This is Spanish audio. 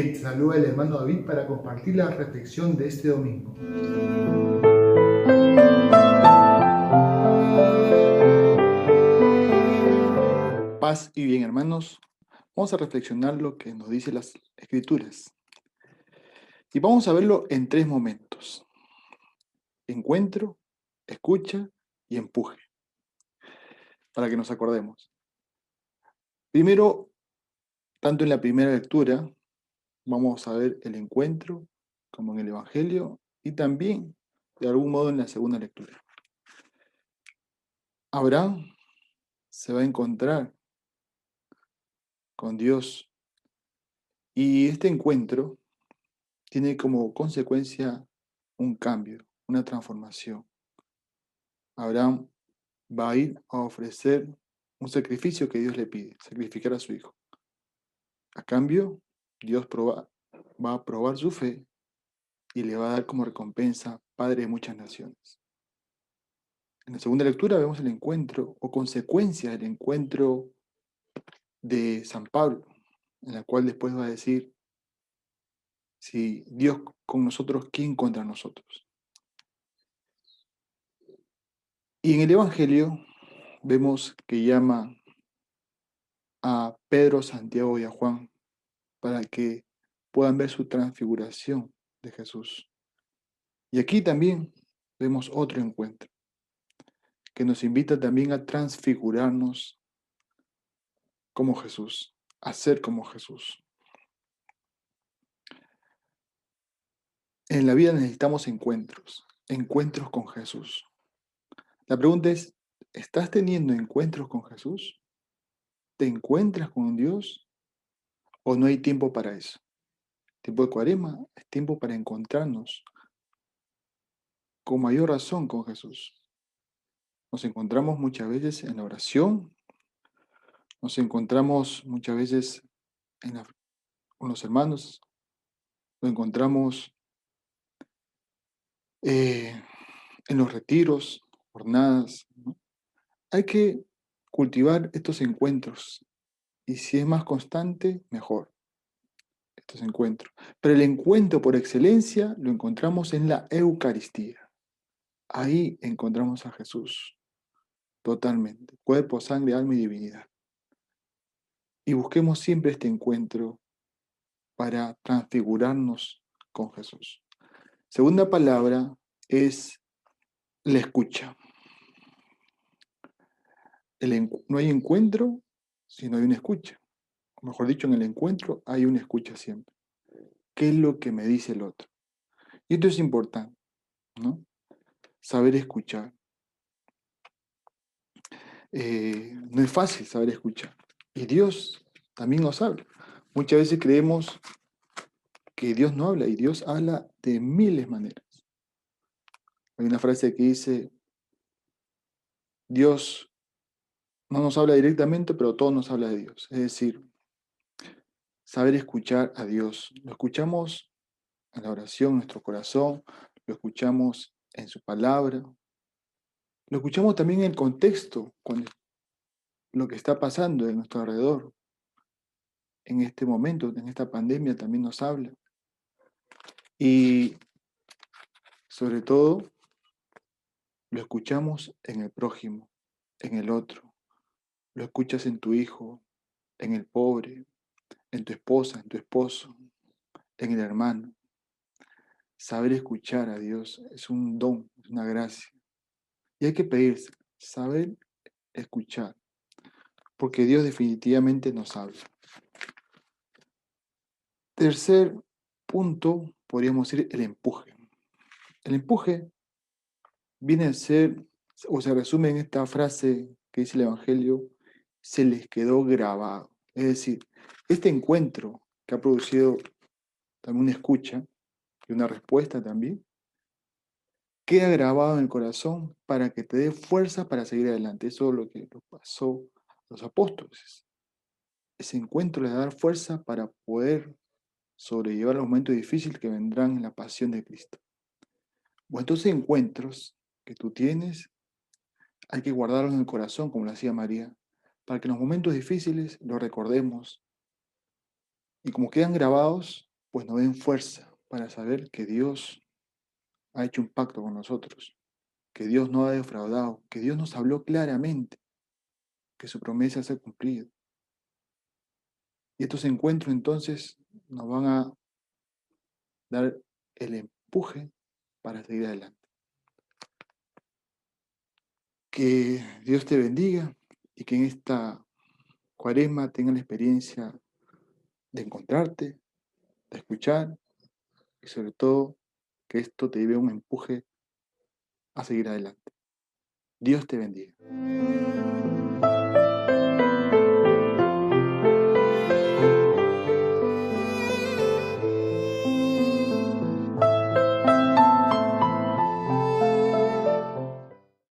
te saluda el hermano David para compartir la reflexión de este domingo. Paz y bien, hermanos. Vamos a reflexionar lo que nos dice las escrituras. Y vamos a verlo en tres momentos. Encuentro, escucha y empuje. Para que nos acordemos. Primero, tanto en la primera lectura, vamos a ver el encuentro, como en el Evangelio, y también, de algún modo, en la segunda lectura. Abraham se va a encontrar con Dios y este encuentro tiene como consecuencia un cambio, una transformación. Abraham va a ir a ofrecer un sacrificio que Dios le pide, sacrificar a su hijo. A cambio, Dios va a probar su fe y le va a dar como recompensa Padre de muchas naciones. En la segunda lectura vemos el encuentro o consecuencia del encuentro de San Pablo, en la cual después va a decir, si Dios con nosotros, ¿quién contra nosotros? Y en el Evangelio vemos que llama a Pedro, Santiago y a Juan para que puedan ver su transfiguración de Jesús. Y aquí también vemos otro encuentro que nos invita también a transfigurarnos como Jesús, a ser como Jesús. En la vida necesitamos encuentros, encuentros con Jesús. La pregunta es, ¿estás teniendo encuentros con Jesús? ¿Te encuentras con Dios? ¿O no hay tiempo para eso? tiempo de cuarema es tiempo para encontrarnos con mayor razón con Jesús. Nos encontramos muchas veces en la oración, nos encontramos muchas veces en con los hermanos, lo encontramos eh, en los retiros, jornadas. Hay que cultivar estos encuentros y si es más constante, mejor estos encuentros. Pero el encuentro por excelencia lo encontramos en la Eucaristía. Ahí encontramos a Jesús totalmente, cuerpo, sangre, alma y divinidad. Y busquemos siempre este encuentro para transfigurarnos con Jesús. Segunda palabra es la escucha. no hay encuentro si no hay una escucha mejor dicho, en el encuentro hay una escucha siempre. ¿Qué es lo que me dice el otro? Y esto es importante, ¿no? Saber escuchar. Eh, no es fácil saber escuchar. Y Dios también nos habla. Muchas veces creemos que Dios no habla y Dios habla de miles maneras. Hay una frase que dice, Dios no nos habla directamente, pero todo nos habla de Dios. Es decir, saber escuchar a Dios. Lo escuchamos en la oración, en nuestro corazón, lo escuchamos en su palabra, lo escuchamos también en el contexto, con lo que está pasando en nuestro alrededor. En este momento, en esta pandemia, también nos habla. Y sobre todo, lo escuchamos en el prójimo, en el otro. Lo escuchas en tu hijo, en el pobre, en tu esposa, en tu esposo, en el hermano. Saber escuchar a Dios es un don, es una gracia. Y hay que pedir, saber escuchar, porque Dios definitivamente nos habla. Tercer punto, podríamos decir el empuje. El empuje viene a ser, o se resume en esta frase que dice el Evangelio, se les quedó grabado. Es decir, este encuentro que ha producido también una escucha y una respuesta también, queda grabado en el corazón para que te dé fuerza para seguir adelante. Eso es lo que pasó a los apóstoles. Ese encuentro les da fuerza para poder sobrellevar los momentos difíciles que vendrán en la pasión de Cristo. Bueno, entonces encuentros que tú tienes, hay que guardarlos en el corazón, como lo hacía María, para que en los momentos difíciles lo recordemos Y como quedan grabados, pues nos den fuerza para saber que Dios ha hecho un pacto con nosotros, que Dios no ha defraudado, que Dios nos habló claramente, que su promesa se ha cumplido. Y estos encuentros entonces nos van a dar el empuje para seguir adelante. Que Dios te bendiga y que en esta cuaresma tengan la experiencia de encontrarte, de escuchar y sobre todo que esto te lleve un empuje a seguir adelante. Dios te bendiga.